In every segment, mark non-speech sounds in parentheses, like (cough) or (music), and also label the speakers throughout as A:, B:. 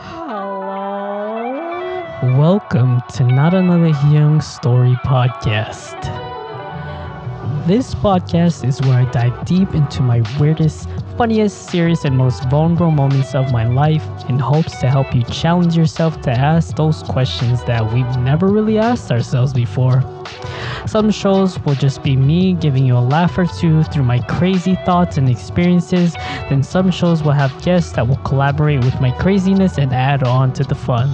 A: Hello. Welcome to Not Another Young Story podcast. This podcast is where I dive deep into my weirdest, funniest, serious, and most vulnerable moments of my life in hopes to help you challenge yourself to ask those questions that we've never really asked ourselves before. Some shows will just be me giving you a laugh or two through my crazy thoughts and experiences. Then some shows will have guests that will collaborate with my craziness and add on to the fun.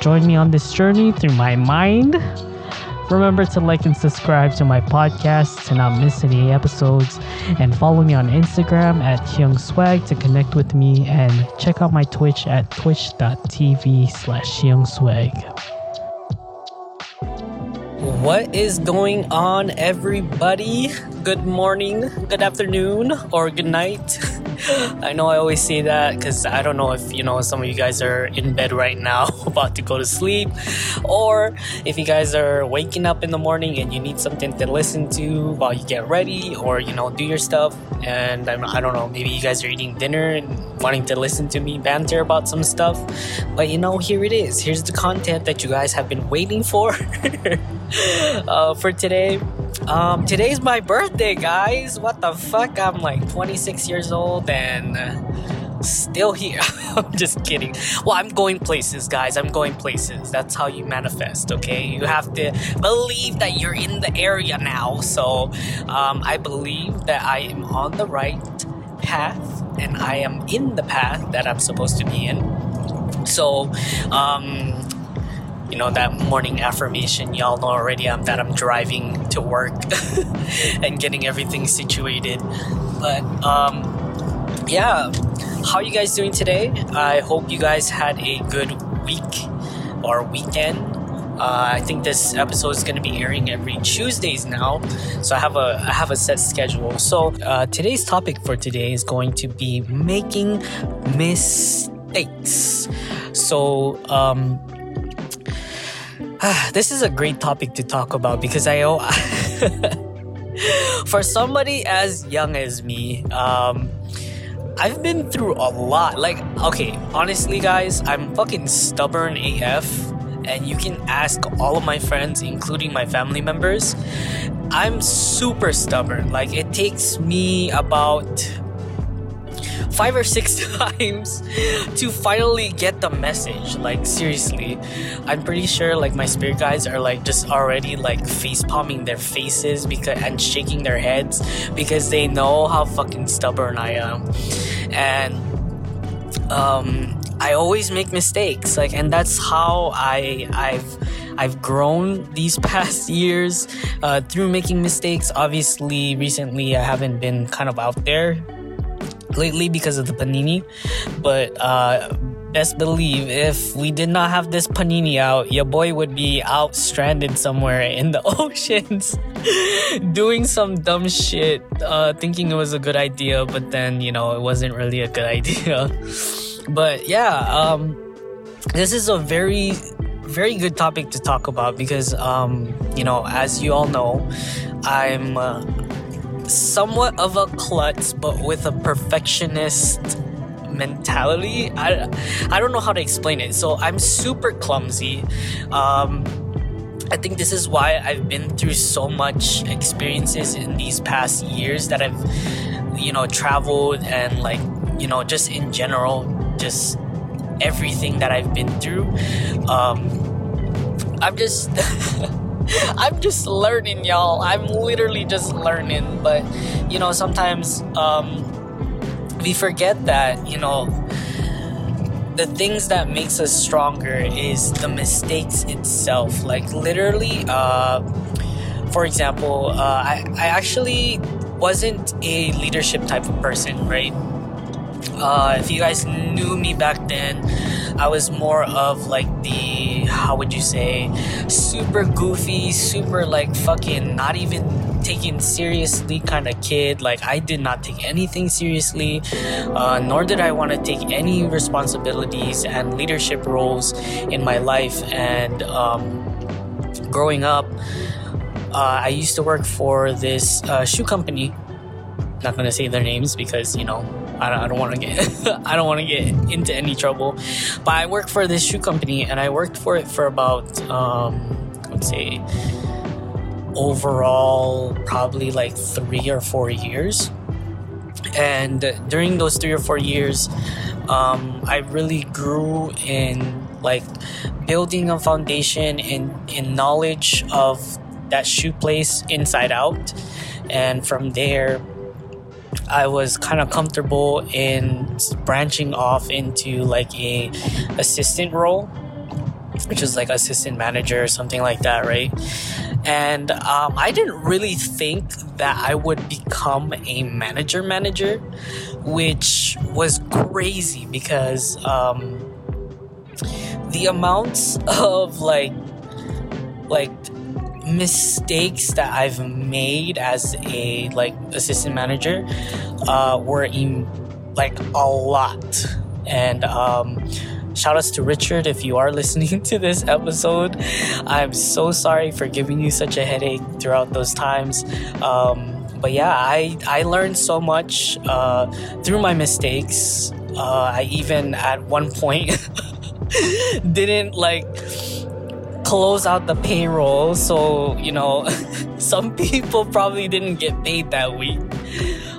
A: Join me on this journey through my mind. Remember to like and subscribe to my podcast to not miss any episodes. And follow me on Instagram at Hyungsweg to connect with me. And check out my Twitch at twitch.tv slash Swag. What is going on, everybody? Good morning, good afternoon, or good night. (laughs) I know I always say that because I don't know if you know some of you guys are in bed right now, (laughs) about to go to sleep, or if you guys are waking up in the morning and you need something to listen to while you get ready, or you know, do your stuff. And I'm, I don't know, maybe you guys are eating dinner and wanting to listen to me banter about some stuff. But you know, here it is. Here's the content that you guys have been waiting for. (laughs) uh, for today. Um, today's my birthday, guys. What the fuck? I'm like 26 years old and still here. (laughs) I'm just kidding. Well, I'm going places, guys. I'm going places. That's how you manifest, okay? You have to believe that you're in the area now. So, um, I believe that I am on the right path and I am in the path that I'm supposed to be in. So, um, you know that morning affirmation. Y'all know already um, that i'm driving to work (laughs) and getting everything situated. But um yeah. How you guys doing today? I hope you guys had a good week or weekend. Uh, I think this episode is going to be airing every Tuesdays now, so I have a I have a set schedule. So uh, today's topic for today is going to be making mistakes. So um, (sighs) this is a great topic to talk about because I owe. (laughs) for somebody as young as me, um, I've been through a lot. Like, okay, honestly, guys, I'm fucking stubborn AF, and you can ask all of my friends, including my family members. I'm super stubborn. Like, it takes me about five or six (laughs) times to finally get the message. Like seriously, I'm pretty sure like my spirit guides are like just already like face palming their faces because and shaking their heads because they know how fucking stubborn I am, and um, I always make mistakes. Like, and that's how I I've. I've grown these (laughs) past years uh, through making mistakes. Obviously, recently I haven't been kind of out there lately because of the panini. But uh, best believe if we did not have this panini out, your boy would be out stranded somewhere in the (laughs) oceans doing some dumb shit, uh, thinking it was a good idea, but then, you know, it wasn't really a good (laughs) idea. but yeah, um, this is a very very good topic to talk about because um, you know as you all know i'm uh, somewhat of a klutz, but with a perfectionist mentality. I, I don't know how to explain it. So I'm super clumsy. Um, I think this is why I've been through so much experiences in these past years that I've, you know, traveled and like, you know, just in general, just everything that I've been through. Um, I'm just. (laughs) (laughs) I'm just learning, y'all. I'm literally just learning. But, you know, sometimes um, we forget that, you know, the things that makes us stronger is the mistakes itself. Like, literally, uh, for example, uh, I, I actually wasn't a leadership type of person, right? Uh, if you guys knew me back then, I was more of like the how would you say super goofy, super like fucking not even taken seriously kind of kid. Like I did not take anything seriously, uh, nor did I want to take any responsibilities and leadership roles in my life. And um, growing up, uh, I used to work for this uh, shoe company. Not gonna say their names because you know I don't, I want to get (laughs) I don't want to get into any trouble. But I work for this shoe company, and I worked for it for about um, let's say overall probably like three or four years. And during those three or four years, um, I really grew in like building a foundation in in knowledge of that shoe place inside out, and from there, I was kind of comfortable in branching off into like a assistant role, which is like assistant manager or something like that, right? And um, I didn't really think that I would become a manager manager, which was crazy because um, the amounts (laughs) of like like mistakes that I've made as a like assistant manager uh, were in like a lot, and um, Shout outs to Richard if you are (laughs) listening to this episode. I'm so sorry for giving you such a headache throughout those times. Um, but yeah, I, I learned so much uh, through my mistakes. Uh, I even at one point (laughs) didn't like close out the payroll. So, you know, (laughs) some people probably didn't get paid that week.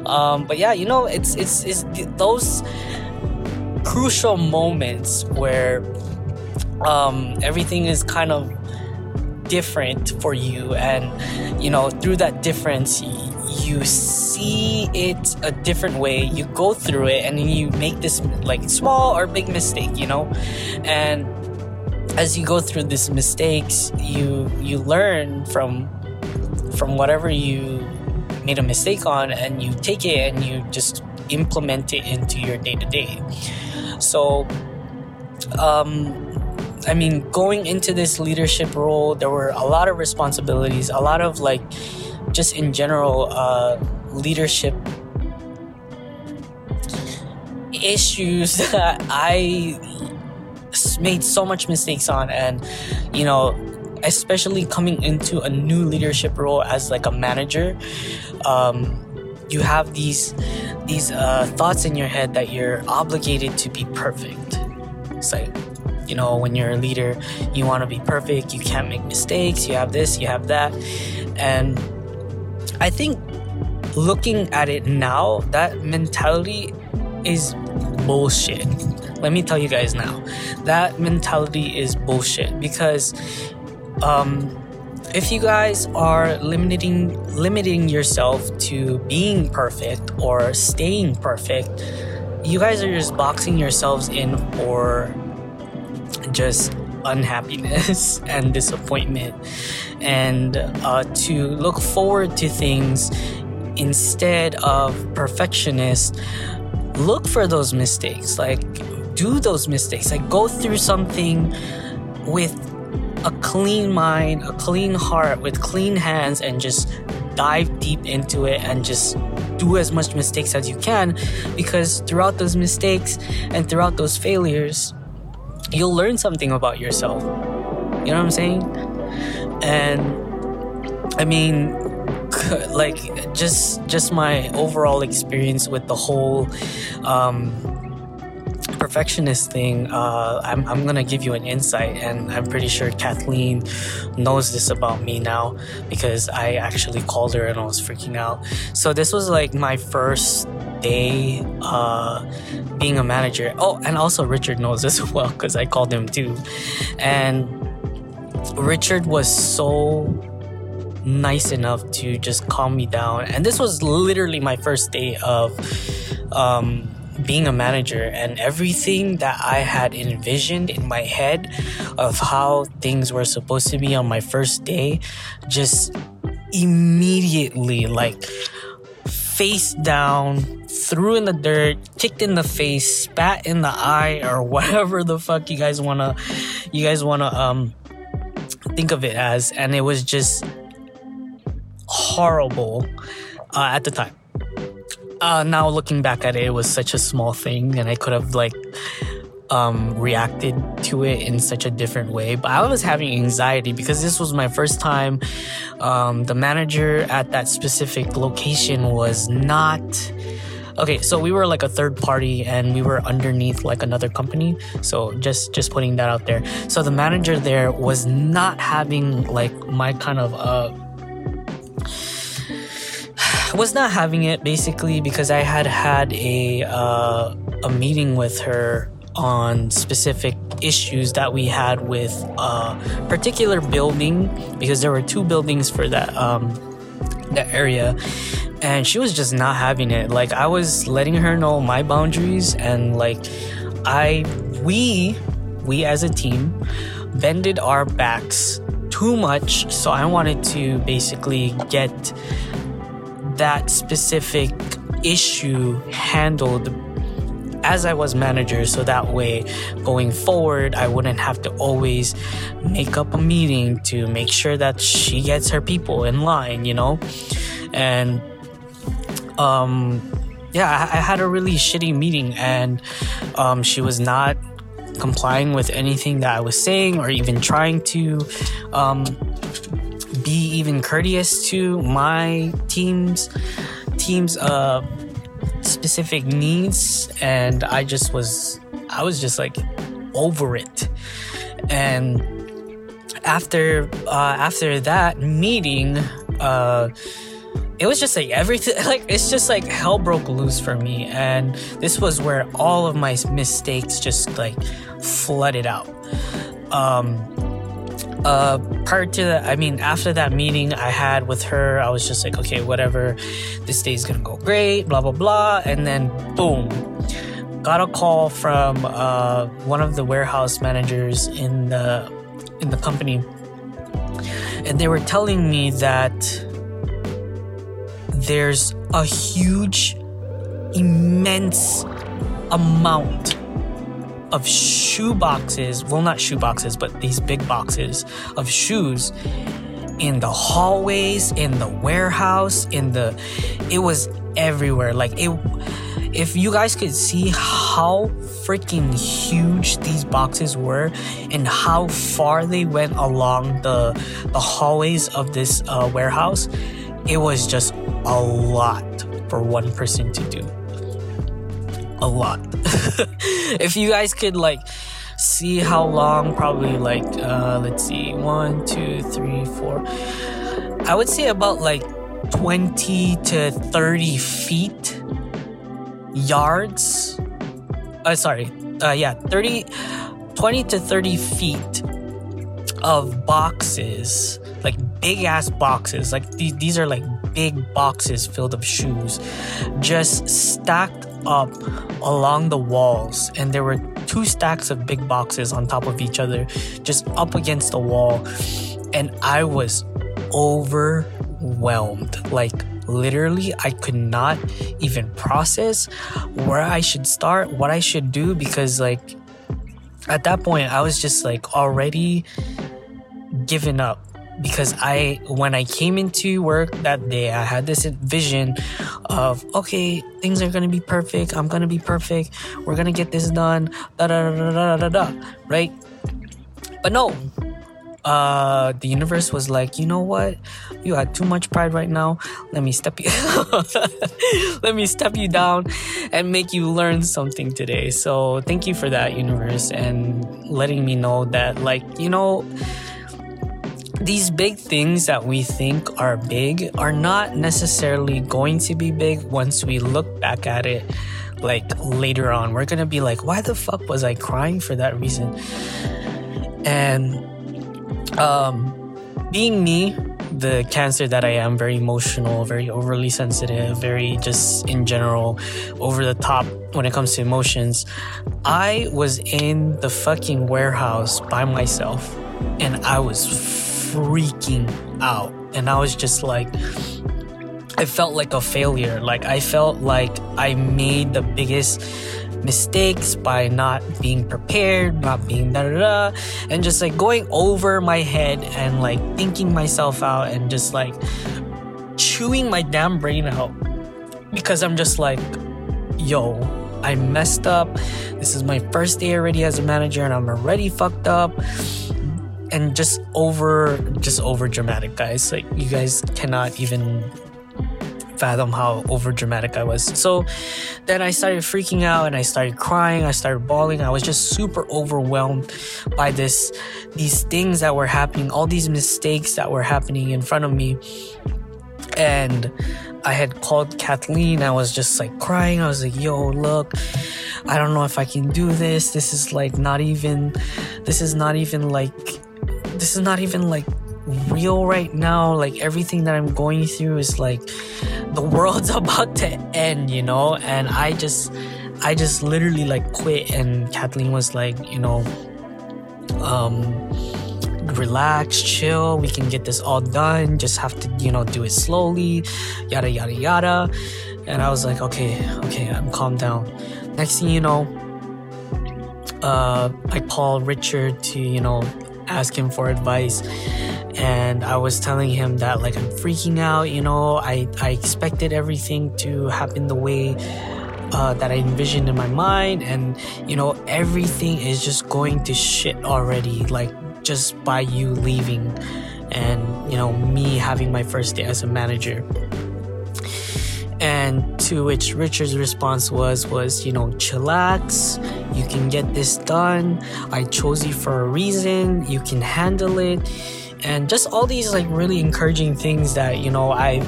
A: Um, but yeah, you know, it's, it's, it's those crucial moments where um, everything is kind of different for you and you know through that difference you see it a different way you go through it and you make this like small or big mistake you know and as you go through these mistakes you you learn from from whatever you made a mistake on and you take it and you just implement it into your day to day so, um, I mean, going into this leadership role, there were a lot of responsibilities, a lot of like, just in general, uh, leadership issues (laughs) that I made so much mistakes on, and you know, especially coming into a new leadership role as like a manager. Um, you have these these uh, thoughts in your head that you're obligated to be perfect. It's like, you know, when you're a leader, you want to be perfect. You can't make mistakes. You have this, you have that, and I think looking at it now, that mentality is bullshit. Let me tell you guys now, that mentality is bullshit because um, if you guys are limiting limiting yourself to being perfect or staying perfect, you guys are just boxing yourselves in for just unhappiness (laughs) and disappointment. And uh, to look forward to things instead of perfectionist look for those mistakes. Like do those mistakes like go through something with a clean mind, a clean heart with clean hands and just dive deep into it and just do as much mistakes as you can because throughout those mistakes and throughout those failures, you'll learn something about yourself. You know what I'm saying? And I mean, (laughs) like just just my overall experience with the whole um, perfectionist thing, uh, I'm, I'm gonna give you an insight, and I'm pretty sure Kathleen knows this about me now because I actually called her and I was freaking out. So, this was like my first day uh, being a manager. Oh, and also Richard knows (laughs) as well because I called him too. And Richard was so nice enough to just calm me down. And this was literally my first day of um, being a manager and everything that I had envisioned in my head of how things were supposed to be on my first day just immediately like face down, threw in the dirt, kicked in the face, spat in the eye, or (laughs) whatever the fuck you guys wanna you guys wanna um think of it as, and it was just horrible uh, at the time uh, now looking back at it, it was such a small thing, and I could have like um, reacted to it in such a different way. But I was having anxiety because this was my first time. Um, the manager at that specific location was not okay so we were like a third party and we were underneath like another company so just just putting that out there so the manager there was not having like my kind of uh (sighs) was not having it basically because I had had a uh, a meeting with her on specific issues that we had with a particular building because there were two buildings for that um, that area and she was just not having it. Like i was letting her know my boundaries and like i we we as a team bended our backs too much so i wanted to basically get that specific issue handled as I was manager so that way going forward I wouldn't have to always make up a meeting to make sure that she gets her people in line, you know? And um yeah, I, I had a really shitty meeting and um she was not complying with anything that I was saying or even trying to um be even courteous to my team's team's uh specific needs and I just was I was just like over it. And after uh, after that meeting, uh, it was just like everything (laughs) like it's just like hell broke loose for me and this was where all of my mistakes just like flooded out. Um, uh, prior to that, I mean, after that meeting I had with her, I was just like, okay, whatever, this day is gonna go great, blah blah blah, and then boom, got a call from uh, one of the warehouse managers in the in the company, and they were telling me that there's a huge, immense amount of shoe boxes, well, not shoe boxes, but these big boxes of shoes in the hallways, in the warehouse, in the, it was everywhere. Like, it, if you guys could see how freaking huge these boxes were and how far they went along the, the hallways of this uh, warehouse, it was just a lot for one person to do a lot. (laughs) if you guys could like see how long, probably like uh, let's see, one, two, three, four. I would say about like twenty to thirty feet yards. Uh, sorry, uh, yeah, 30, 20 to 30 feet of boxes, like big ass boxes. Like these, these are like big boxes filled of shoes, just stacked up along the walls, and there were two stacks of big boxes on top of each other, just up against the wall. And I was overwhelmed. Like, literally, I could not even process where I should start, what I should do, because, like, at that point, I was just like already given up because I when I came into work that day, I had this vision of okay, things are gonna be perfect. I'm gonna be perfect. We're gonna get this done. Da da da da da da. da. Right? But no. Uh, the universe was like, you know what? You had too much pride right now. Let me step you. (laughs) Let me step you down and make you learn something today. So thank you for that, universe, and letting me know that, like, you know these big things that we think are big are not necessarily going to be big once we look back at it like later on. We're gonna be like why the fuck was i crying for that reason? And um being me the cancer that i am very emotional very overly sensitive very just in general over the top when it comes to emotions i was in the fucking warehouse by myself and i was freaking out. And I was just like, I felt like a failure. Like, I felt like I made the biggest mistakes by not being prepared, not being da da da, and just like going over my head and like thinking myself out and just like chewing my damn brain out because I'm just like, yo, I messed up. This is my first day already as a manager and I'm already fucked up and just over just over dramatic guys like you guys cannot even fathom how over dramatic I was. So then I started freaking out and I started crying, I started bawling. I was just super overwhelmed by this these things that were happening, all these mistakes that were happening in front of me. And I had called Kathleen. I was just like crying. I was like, yo, look, I don't know if I can do this. This is like not even, this is not even like, this is not even like real right now. Like everything that I'm going through is like the world's (laughs) about to end, you know? And I just, I just literally like quit. And Kathleen was like, you know, um, relax, chill. We can get this all done. Just have to, you know, do it slowly, yada, yada, yada. And I was like, okay, okay, I'm calmed down. Next thing you know, uh, I call Richard to, you know, ask him for advice. And I was telling him that, like, I'm freaking out, you know, I, I expected everything to happen the way uh, that I envisioned in my mind, and you know, everything is just going to shit already. Like, just by you leaving and you know me having my first day as a manager and to which richard's response was was you know chillax you can get this done i chose you for a reason you can handle it. And just all these like really encouraging things that you know i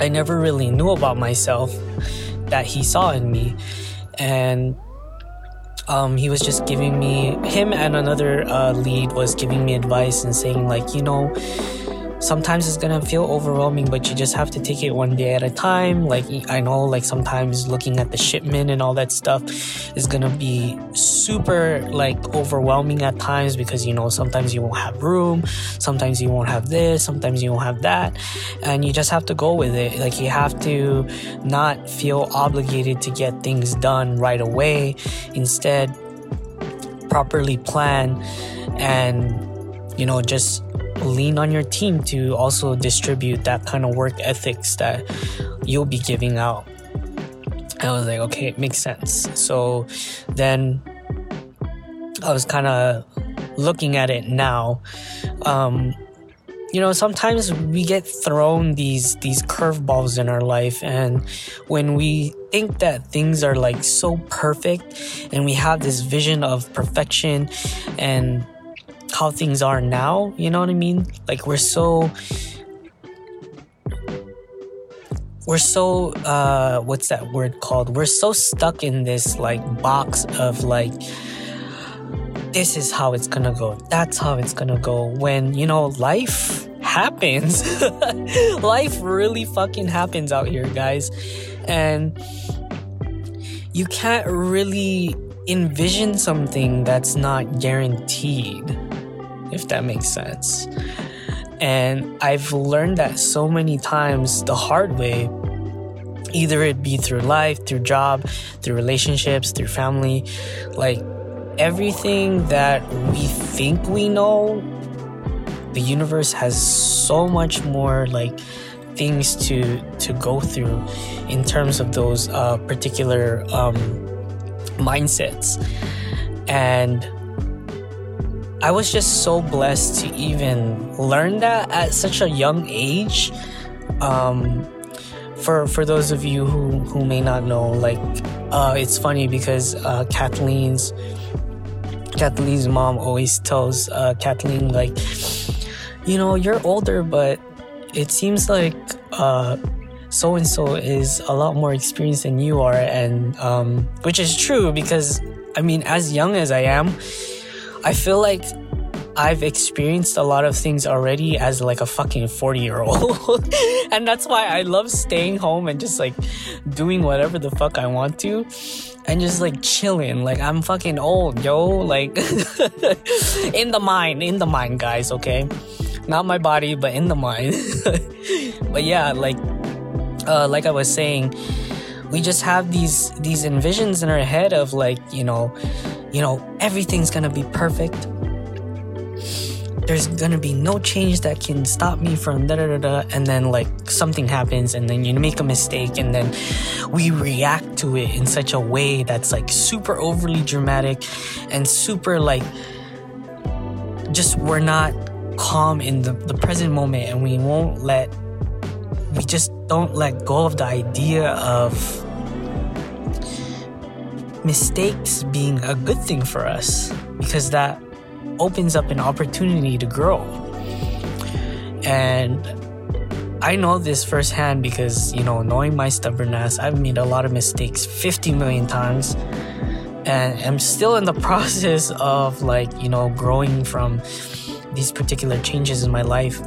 A: i never really knew about myself that he saw in me. And um, he was just giving me him and another uh, lead was giving me advice and saying like you know sometimes it's gonna feel overwhelming but you just have to take it one day at a time. Like i know like sometimes looking at the shipment and all that stuff is gonna be super like overwhelming at times because you know sometimes you won't have room sometimes you won't have this sometimes you won't have that and you just have to go with it. Like you have to not feel obligated to get things done right away. Instead properly plan and you know just lean on your team to also distribute that kind of work ethics that you'll be giving out. I was like, okay, it makes sense. So then I was kind of looking at it now. Um, you know, sometimes we get thrown these these curveballs in our life, and when we think that things are like so perfect, and we have this vision of perfection, and how things are now. You know what I mean? Like we're so we're so uh what's that word called? We're so stuck in this like box of like this is how it's gonna go. That's how it's gonna go. When you know life happens. (laughs) life really fucking happens out here, guys. And you can't really envision something that's not guaranteed if that makes sense. And I've learned that so many times the hard way, either it be through life, through job, through relationships, through family. Like everything that we think we know, the universe has so much more like things to to go through in terms of those uh, particular um, mindsets and I was just so blessed to even learn that at such a young age. Um, for for those of you who who may not know, like uh, it's funny because uh, Kathleen's Kathleen's mom always tells uh, Kathleen like, you know, you're older, but it seems like so and so is a lot more experienced than you are, and um, which is true because I mean, as young as I am I feel like I've experienced a lot of things already as like a fucking 40 year old. (laughs) and that's why I love staying home and just like doing whatever the fuck I want to and just like chilling. Like I'm fucking old, yo. Like (laughs) in the mind, in the mind, guys, okay? Not my body, but in the mind. (laughs) but yeah, like uh like I was saying, we just have these these envisions in our head of like, you know, you know, everything's gonna be perfect. There's gonna be no change that can stop me from da da da da. And then, like, something happens, and then you make a mistake, and then we react to it in such a way that's like super overly dramatic and super like just we're not calm in the, the present moment, and we won't let we just don't let go of the idea of mistakes being a good thing for us because that opens up an opportunity to grow. And I know this firsthand because, you know, knowing my stubbornness, I've made a lot of mistakes 50 million times. And I'm still in the (laughs) process of, like, you know, growing from these particular changes in my life.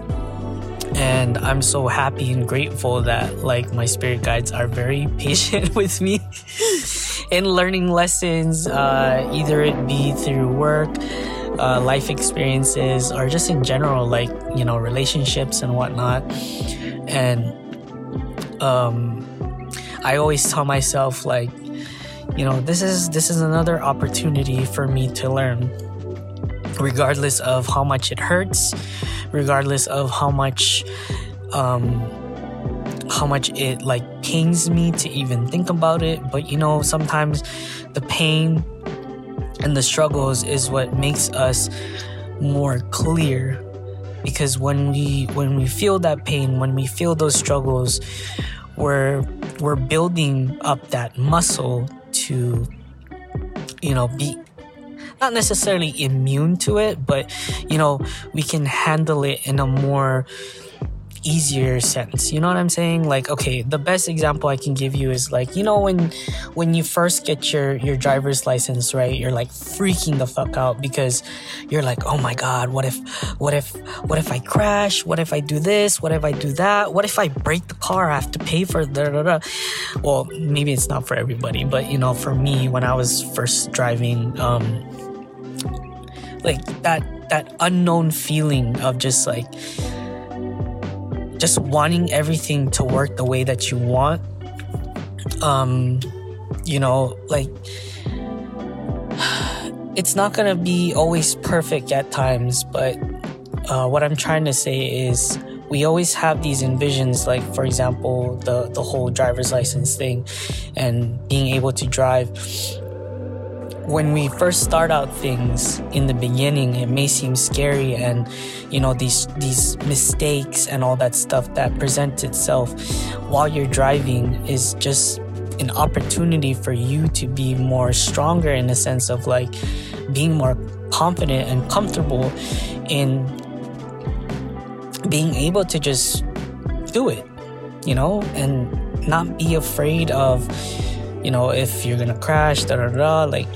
A: And I'm so happy and grateful that, like, my spirit guides are very (laughs) patient with me (laughs) in learning lessons, uh, either it be through work, uh, life experiences, or just in general, like, you know, relationships and whatnot. And um, I always tell myself, like, you know, this is this is another opportunity for me to learn, regardless of how much it hurts, regardless of how much um, how much it like pains me to even think about it. But you know, sometimes the pain and the struggles is what makes us more clear because when we when we feel that pain when we feel those struggles we're we're building up that muscle to you know be not necessarily immune to it but you know we can handle it in a more easier sense. You know what i'm saying? Like okay the best example i can give you is like you know when when you first get your your driver's license right? You're like freaking the fuck out because you're like oh my god what if what if what if i crash? What if i do this? What if i do that? What if i break the car? I have to pay for da da da. Well maybe it's not for everybody but you know for me when i was first driving um like that that unknown feeling of just like just wanting everything to work the way that you want. Um, you know, like (sighs) it's not gonna be always perfect at times, but uh, what I'm trying to say is we always have these envisions like for example the the whole driver's license thing and being able to drive when we first start out things in the beginning it may seem scary and you know these these mistakes and all that stuff that presents itself while you're driving is just an opportunity for you to be more stronger in the sense of like being more confident and comfortable in being able to just do it you know and not be afraid of you know if you're gonna crash da da da like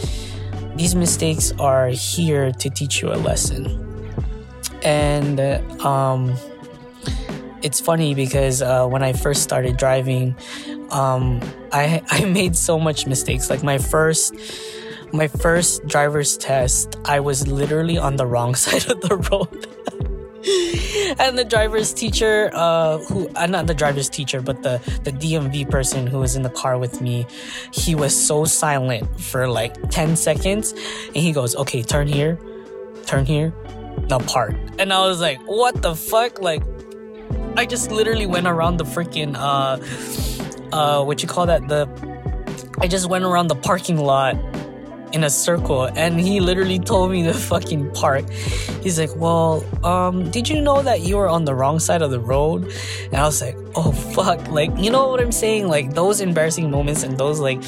A: these mistakes are here to teach you a lesson. And um, it's funny because uh, when I first started driving, um, I (laughs) I made so much mistakes. Like my first my first driver's test, I was literally on the wrong (laughs) side of the road. (laughs) and the driver's teacher, uh, who uh, not the driver's teacher, but the the DMV person who was in the car with me, he was so silent for like ten seconds, and he goes, "Okay, turn here, turn here, now park." And I was like, "What the fuck?" Like, I just literally went around the freaking uh, uh, what you call that? The I just went around the parking lot in a circle and he literally told me to fucking park. He's like, Well, um, did you know that you were on the wrong side of the road? And I was like, Oh fuck. Like, you know what I'm saying? Like those embarrassing moments and those like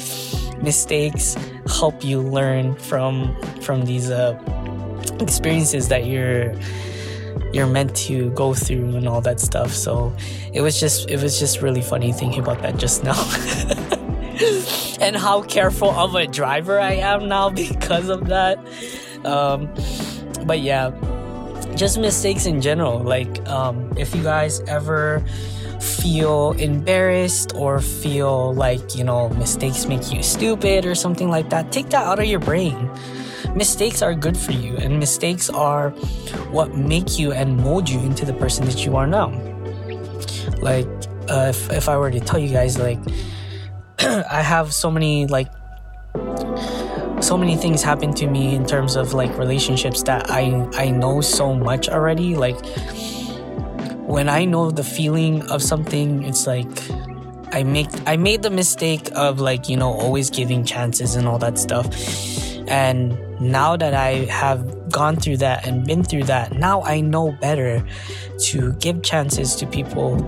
A: mistakes help you learn from from these uh experiences that you're you're meant to go through and all that stuff. So it was just it was just really funny thinking about that just now. (laughs) and how careful of a driver I am now (laughs) because of that. Um, but yeah, just mistakes in general. Like, um, if you guys ever feel embarrassed or feel like, you know, mistakes make you stupid or something like that, take that out of your brain. Mistakes are good for you, and mistakes are what make you and mold you into the person that you are now. Like, uh, if, if I were to tell you guys, like, (clears throat) I have so many like so many things happen to me in terms of like relationships that I I know so much already. Like when I know the feeling of something it's like I make I made the mistake of like you know always giving chances and all that stuff. And now that I have gone through that and been through that now I know better to give chances to people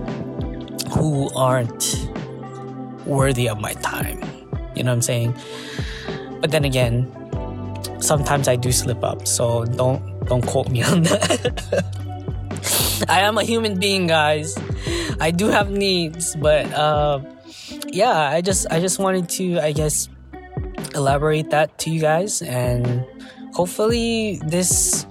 A: who aren't worthy of my time. You know what I'm saying? But then again, sometimes I do slip up, so don't don't quote me (laughs) on that. I am a human being, guys. I do have needs, but uh, yeah, I just I just wanted to I guess elaborate that to you guys and hopefully this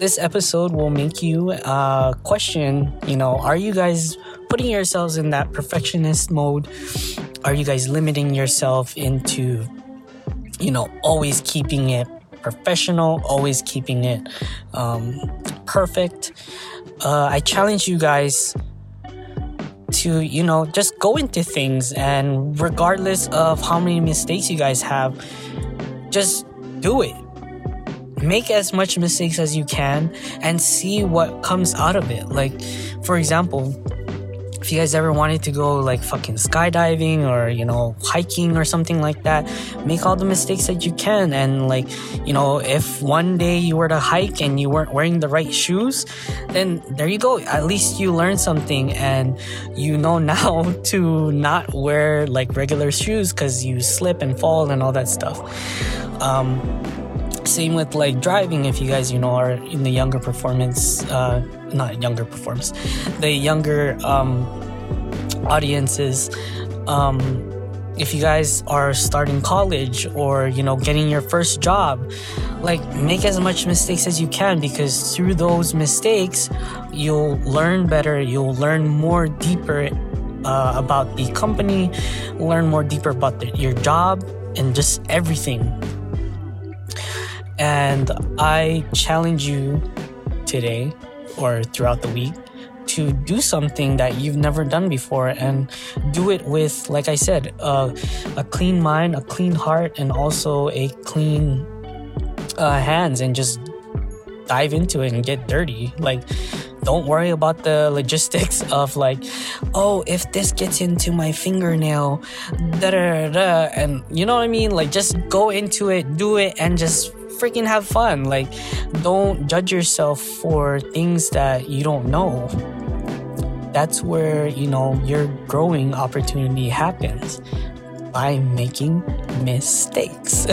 A: this episode will make you uh, question, you know, are you guys putting yourselves in that perfectionist mode? Are you guys limiting yourself into, you know, always keeping it professional, always keeping it um, perfect? Uh, I challenge you guys to, you know, just go into things and regardless of how many mistakes you guys have, just do it make as much mistakes as you can and see what comes out of it. Like, for example, if you guys ever wanted to go like fucking skydiving or you know hiking or something like that make all the mistakes that you can. And like you know if one day you were to hike and you weren't wearing the right shoes then there you go. At least you learned something and you know (laughs) now to not wear like regular shoes because you slip and fall and all that stuff. Um, same with like driving if you guys you know are in the younger performance uh not younger performance the younger um audiences um if you guys are starting college or you know getting your first job like make as much mistakes as you can because through those mistakes you'll learn better you'll learn more deeper uh, about the company learn more deeper about the, your job and just everything and I challenge you today or throughout the week to do something that you've never done before and do it with, like I said, uh, a clean mind, a clean heart, and also a clean uh, hands and just dive into it and get dirty. Like, don't worry about the (laughs) logistics of like, oh, if this gets into my fingernail, da da da, and you know what I mean. Like, just go into it, do it, and just freaking have fun. Like, don't judge yourself for things that you don't know. That's where, you know, your growing opportunity happens by making mistakes.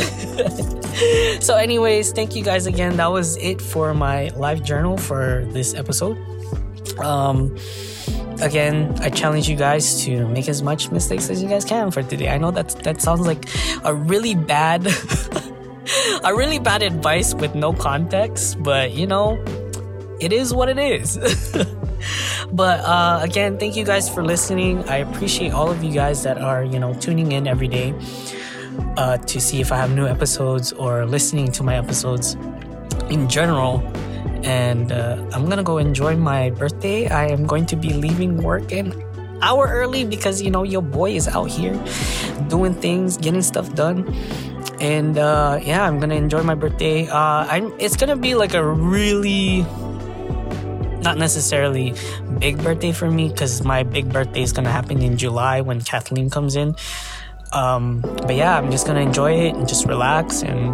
A: (laughs) so, anyways, thank you guys again. That was it for my live journal for this episode. Um, again, I challenge you guys to make as much mistakes as you guys can for today. I know that that sounds like a really bad (laughs) (laughs) a really bad advice with no context, but you know, it is what it is. (laughs) but uh, again, thank you guys for listening. I appreciate all of you guys that are, you know, tuning in every day uh, to see if I have new episodes or listening to my episodes in general. And uh, I'm gonna go enjoy my birthday. I am going to be leaving work an hour early because you know your boy is out here doing things, getting stuff done and uh, yeah, I'm gonna enjoy my birthday. Uh, I'm. It's gonna be like a really not necessarily big birthday for me because my big birthday is gonna happen in July when Kathleen comes in. Um, but yeah, I'm just gonna enjoy it and just relax and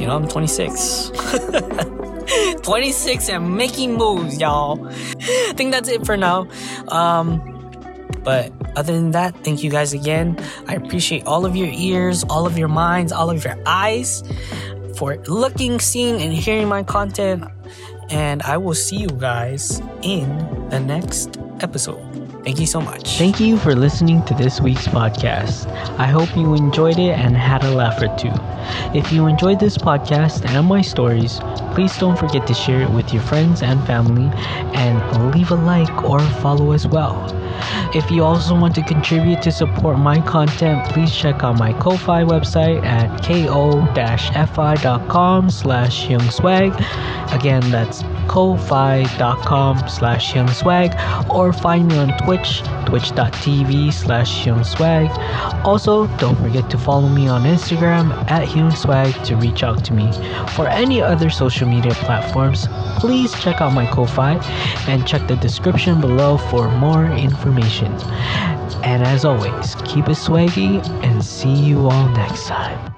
A: you know I'm 26. (laughs) 26 and making moves, y'all. (laughs) I think that's it for now. Um, but other than that, thank you guys again. I appreciate all of your ears, all of your minds, all of your eyes for looking, seeing, and hearing my content. And I will see you guys in the next episode. Thank you so much.
B: Thank you for listening to this week's podcast. I hope you enjoyed it and had a laugh or two. If you enjoyed this podcast and my stories, please don't forget to share it with your friends and family and leave a like or follow as well. If you also want to contribute to support my content, please check out my Ko-Fi website at ko-fi.com slash hyungsweg. Again, that's ko-fi.com slash hyungsweg or find me on Twitch, twitch.tv slash hyungsweg. Also, don't forget to follow me on Instagram at hyungsweg to reach out to me. For any other social media platforms, please check out my Ko-Fi and check the description below for more information. And as always, keep it swaggy and see you all next time.